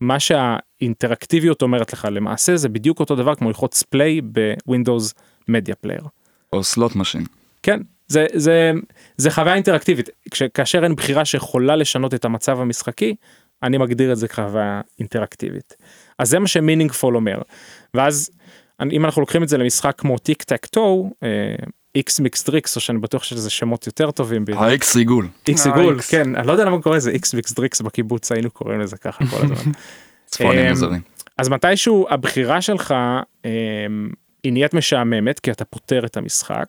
מה שהאינטראקטיביות אומרת לך למעשה זה בדיוק אותו דבר כמו ללחוץ play ב Windows Media Player. או slot machine. כן זה זה זה חוויה אינטראקטיבית כאשר אין בחירה שיכולה לשנות את המצב המשחקי אני מגדיר את זה כחוויה אינטראקטיבית. אז זה מה ש meaningful אומר ואז אם אנחנו לוקחים את זה למשחק כמו Tic Tac Toe איקס מיקס טריקס או שאני בטוח שיש שמות יותר טובים. האיקס עיגול. איקס עיגול כן אני לא יודע למה קוראים לזה איקס מיקס טריקס בקיבוץ היינו קוראים לזה ככה כל הזמן. (laughs) (laughs) צפונים מוזרים. אז מתישהו הבחירה שלך היא נהיית משעממת כי אתה פותר את המשחק.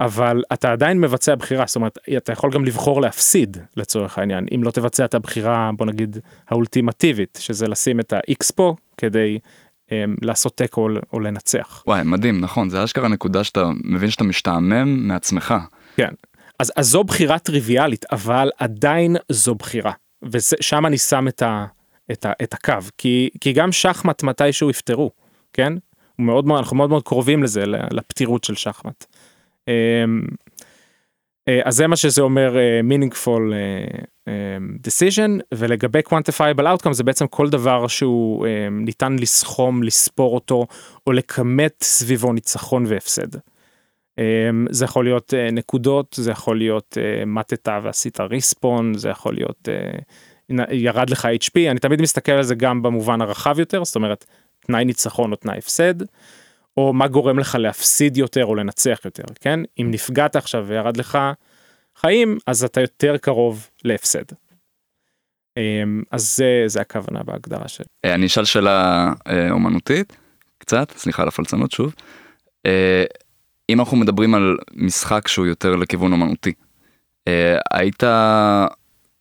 אבל אתה עדיין מבצע בחירה זאת אומרת אתה יכול גם לבחור להפסיד לצורך העניין אם לא תבצע את הבחירה בוא נגיד האולטימטיבית שזה לשים את ה-X פה כדי um, לעשות תיקו או, לנצח. וואי מדהים נכון זה אשכרה נקודה שאתה מבין שאתה משתעמם מעצמך. כן אז, אז זו בחירה טריוויאלית אבל עדיין זו בחירה ושם אני שם את, ה, את, ה, את הקו כי, כי גם שחמט מתישהו יפתרו כן מאוד אנחנו מאוד מאוד קרובים לזה לפתירות של שחמט. אמ, אה, אז זה מה שזה אומר אה, meaningful אה, decision ולגבי quantifiable outcome זה בעצם כל דבר שהוא ניתן לסכום לספור אותו או לכמת סביבו ניצחון והפסד. זה יכול להיות נקודות זה יכול להיות מתת ועשית ריספון זה יכול להיות ירד לך hp אני תמיד מסתכל על זה גם במובן הרחב יותר זאת אומרת תנאי ניצחון או תנאי הפסד. או מה גורם לך להפסיד יותר או לנצח יותר, כן? אם נפגעת עכשיו וירד לך חיים, אז אתה יותר קרוב להפסד. אמ, אז זה, זה הכוונה בהגדרה שלי. אה, אני אשאל שאלה אה, אומנותית, קצת, סליחה על הפלצנות שוב. אה, אם אנחנו מדברים על משחק שהוא יותר לכיוון אומנותי, היית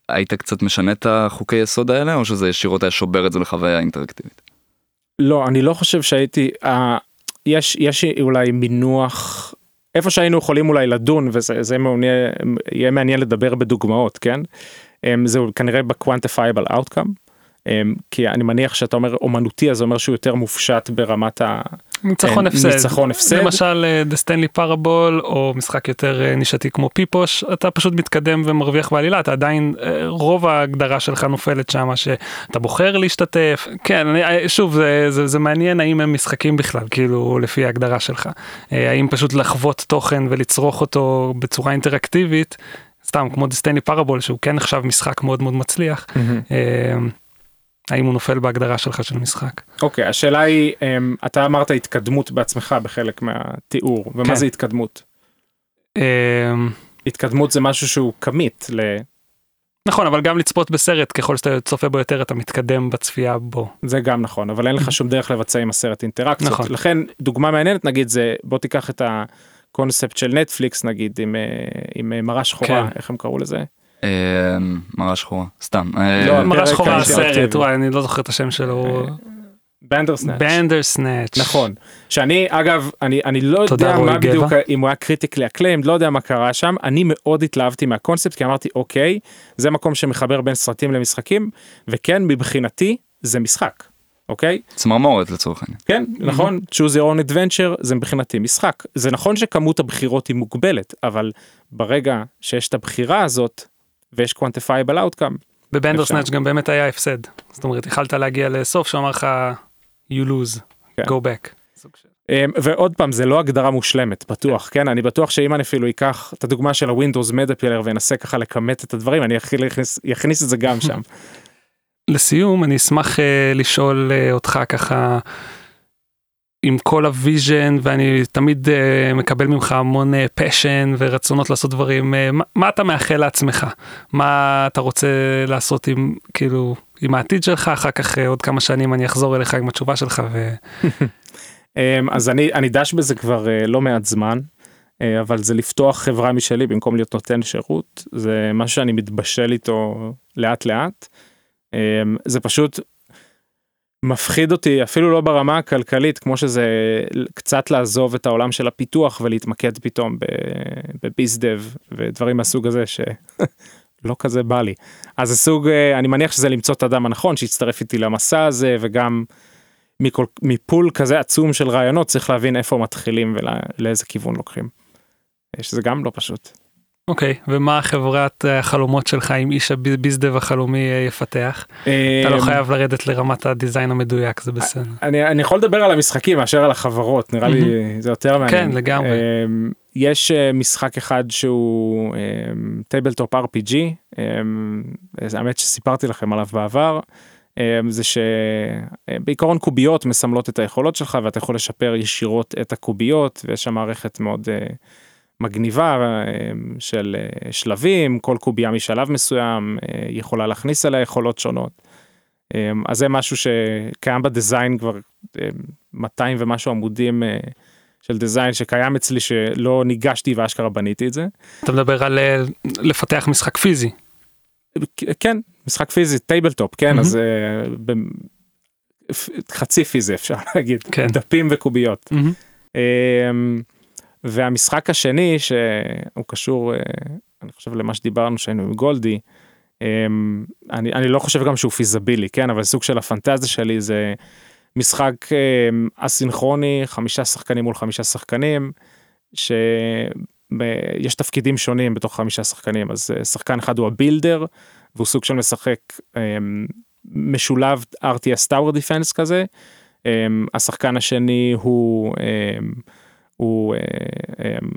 היית קצת משנה את החוקי יסוד האלה או שזה ישירות היה שובר את זה לחוויה אינטראקטיבית? לא אני לא חושב שהייתי יש יש אולי מינוח איפה שהיינו יכולים אולי לדון וזה זה מעוניין, יהיה מעניין לדבר בדוגמאות כן? אמ, זה כנראה ב quantifiable outcome כי אני מניח שאתה אומר אומנותי אז זה אומר שהוא יותר מופשט ברמת ה... ניצחון הפסד. ניצחון הפסד. למשל דה סטנלי פארבול או משחק יותר אה, נישתי כמו פיפוש אתה פשוט מתקדם ומרוויח בעלילה אתה עדיין אה, רוב ההגדרה שלך נופלת שמה שאתה בוחר להשתתף כן אני, אה, שוב זה, זה, זה מעניין האם הם משחקים בכלל כאילו לפי ההגדרה שלך האם פשוט לחוות תוכן ולצרוך אותו בצורה אינטראקטיבית סתם כמו דה סטנלי פארבול שהוא כן נחשב משחק מאוד מאוד מצליח. Mm-hmm. האם הוא נופל בהגדרה שלך של משחק. אוקיי okay, השאלה היא um, אתה אמרת התקדמות בעצמך בחלק מהתיאור ומה כן. זה התקדמות. Um, התקדמות זה משהו שהוא כמית ל... נכון אבל גם לצפות בסרט ככל שאתה צופה בו יותר אתה מתקדם בצפייה בו. זה גם נכון אבל אין לך שום דרך לבצע עם הסרט אינטראקציות נכון. לכן דוגמה מעניינת נגיד זה בוא תיקח את הקונספט של נטפליקס נגיד עם, אה, עם אה, מראה שחורה כן. איך הם קראו לזה. אמ, מראה שחורה סתם לא, מראה שחורה הסרט וואי אני לא זוכר את השם שלו. בנדרסנאץ'. בנדרסנאץ'. נכון. שאני אגב אני אני לא יודע מה בדיוק אם הוא היה critically acclaimed לא יודע מה קרה שם אני מאוד התלהבתי מהקונספט כי אמרתי אוקיי זה מקום שמחבר בין סרטים למשחקים וכן מבחינתי זה משחק. אוקיי? צמרמורת לצורך העניין. כן נכון choose your own adventure זה מבחינתי משחק זה נכון שכמות הבחירות היא מוגבלת אבל ברגע שיש את הבחירה הזאת ויש quantifiable outcome בבנדרסנאץ'. גם באמת היה הפסד. זאת אומרת, יכלת להגיע לסוף שאמר לך, you lose, כן. go back. אמ, ועוד פעם זה לא הגדרה מושלמת בטוח כן אני בטוח שאם אני אפילו אקח את הדוגמה של ה Windows Media Player ואנסה ככה לכמת את הדברים אני יכניס את זה גם (laughs) שם. לסיום, אני אשמח אה, לשאול אה, אותך ככה, עם כל ה vision, ואני תמיד אה, מקבל ממך המון passion ורצונות לעשות דברים, אה, מה, מה אתה מאחל לעצמך? מה אתה רוצה לעשות עם, כאילו, עם העתיד שלך? אחר כך אה, עוד כמה שנים אני אחזור אליך עם התשובה שלך ו... (laughs) אמ, אז אני אני דש בזה כבר אה, לא מעט זמן אה, אבל זה לפתוח חברה משלי במקום להיות נותן שירות זה משהו שאני מתבשל איתו לאט לאט. אמ, זה פשוט מפחיד אותי אפילו לא ברמה הכלכלית כמו שזה קצת לעזוב את העולם של הפיתוח ולהתמקד פתאום בביזדב ודברים מהסוג הזה שלא (laughs) כזה בא לי. אז זה סוג אה, אני מניח שזה למצוא את האדם הנכון שיצטרף איתי למסע הזה וגם מכל, מפול כזה עצום של רעיונות צריך להבין איפה מתחילים ולאיזה כיוון לוקחים. אה, שזה גם לא פשוט. אוקיי, ומה חברת אה, החלומות שלך עם איש הביזדב החלומי אה, יפתח? אתה לא אמ, חייב לרדת לרמת הדיזיין המדויק, זה בסדר. אני, אני יכול לדבר על המשחקים מאשר על החברות נראה לי זה יותר מעניין. כן, לגמרי. אמ, יש אה, משחק אחד שהוא tabletop RPG אמ, האמת שסיפרתי לכם עליו בעבר. אמ, זה שבעיקרון קוביות מסמלות את היכולות שלך ואתה יכול לשפר ישירות את הקוביות ויש שם מערכת מאוד אה, מגניבה אמ, של אה, שלבים כל קובייה משלב מסוים אה, יכולה להכניס אליה יכולות שונות. אמ, אז זה משהו שקיים ב design כבר אמ, 200 ומשהו עמודים אה, של design שקיים אצלי שלא ניגשתי ואשכרה בניתי את זה. אתה מדבר על אה, לפתח משחק פיזי. כן משחק פיזי tabletop כן מהמם. אז אה, חצי פיזי אפשר להגיד כן. דפים וקוביות. אמ, והמשחק השני שהוא קשור אה, אני חושב למה שדיברנו שהיינו עם גולדי. אמ, אני, אני לא חושב גם שהוא פיזבילי כן אבל סוג של הפנטזיה שלי זה משחק אמ, אסינכרוני חמישה שחקנים מול חמישה שחקנים שיש תפקידים שונים בתוך חמישה שחקנים אז אה, שחקן אחד הוא הבילדר והוא סוג של משחק אמ, משולב RTS Tower Defense כזה. השחקן השני הוא הוא אה, אמ,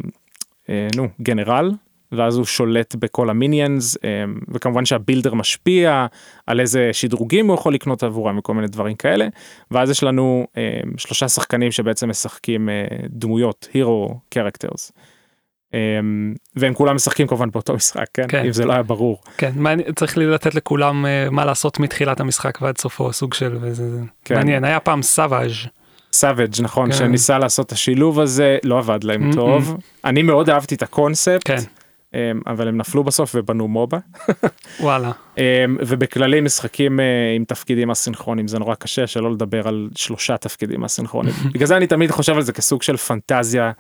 אה, נו גנרל ואז הוא שולט בכל ה minions אמ, וכמובן שה builder משפיע על איזה שדרוגים הוא יכול לקנות עבורם וכל מיני דברים כאלה ואז יש לנו אמ, שלושה שחקנים שבעצם משחקים אה, דמויות hero characters. והם כולם משחקים כמובן באותו משחק כן, כן. אם זה לא היה ברור כן, מעניין- צריך לי לתת לכולם אה, מה לעשות מתחילת המשחק ועד סופו, סוג של, וזה זה כן. מעניין, היה פעם Savage Savage נכון כן. שניסה לעשות את השילוב הזה לא עבד להם Mm-mm. טוב. אני מאוד אהבתי את הקונספט כן, אמ, אבל הם נפלו בסוף ובנו מובה. (laughs) וואלה, אמ, ובכללי משחקים אה, עם תפקידים אסינכרונים זה נורא קשה שלא לדבר על שלושה תפקידים אסינכרונים. (laughs) בגלל זה אני תמיד חושב על זה כסוג של פנטזיה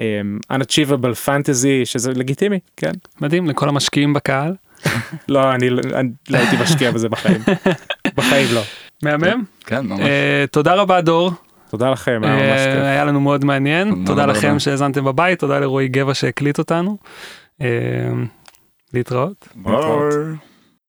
אמ, unachievable fantasy שזה לגיטימי כן. מדהים לכל המשקיעים בקהל, (laughs) לא אני לא- אני לא הייתי משקיע בזה בחיים. בחיים לא. מהמם, כן ממש. אה, תודה רבה דור, תודה לכם היה ממש אה, כיף. היה לנו מאוד מעניין, תודה. לכם שהאזנתם בבית, תודה לרועי גבע שהקליט אותנו, אה, להתראות. ביי.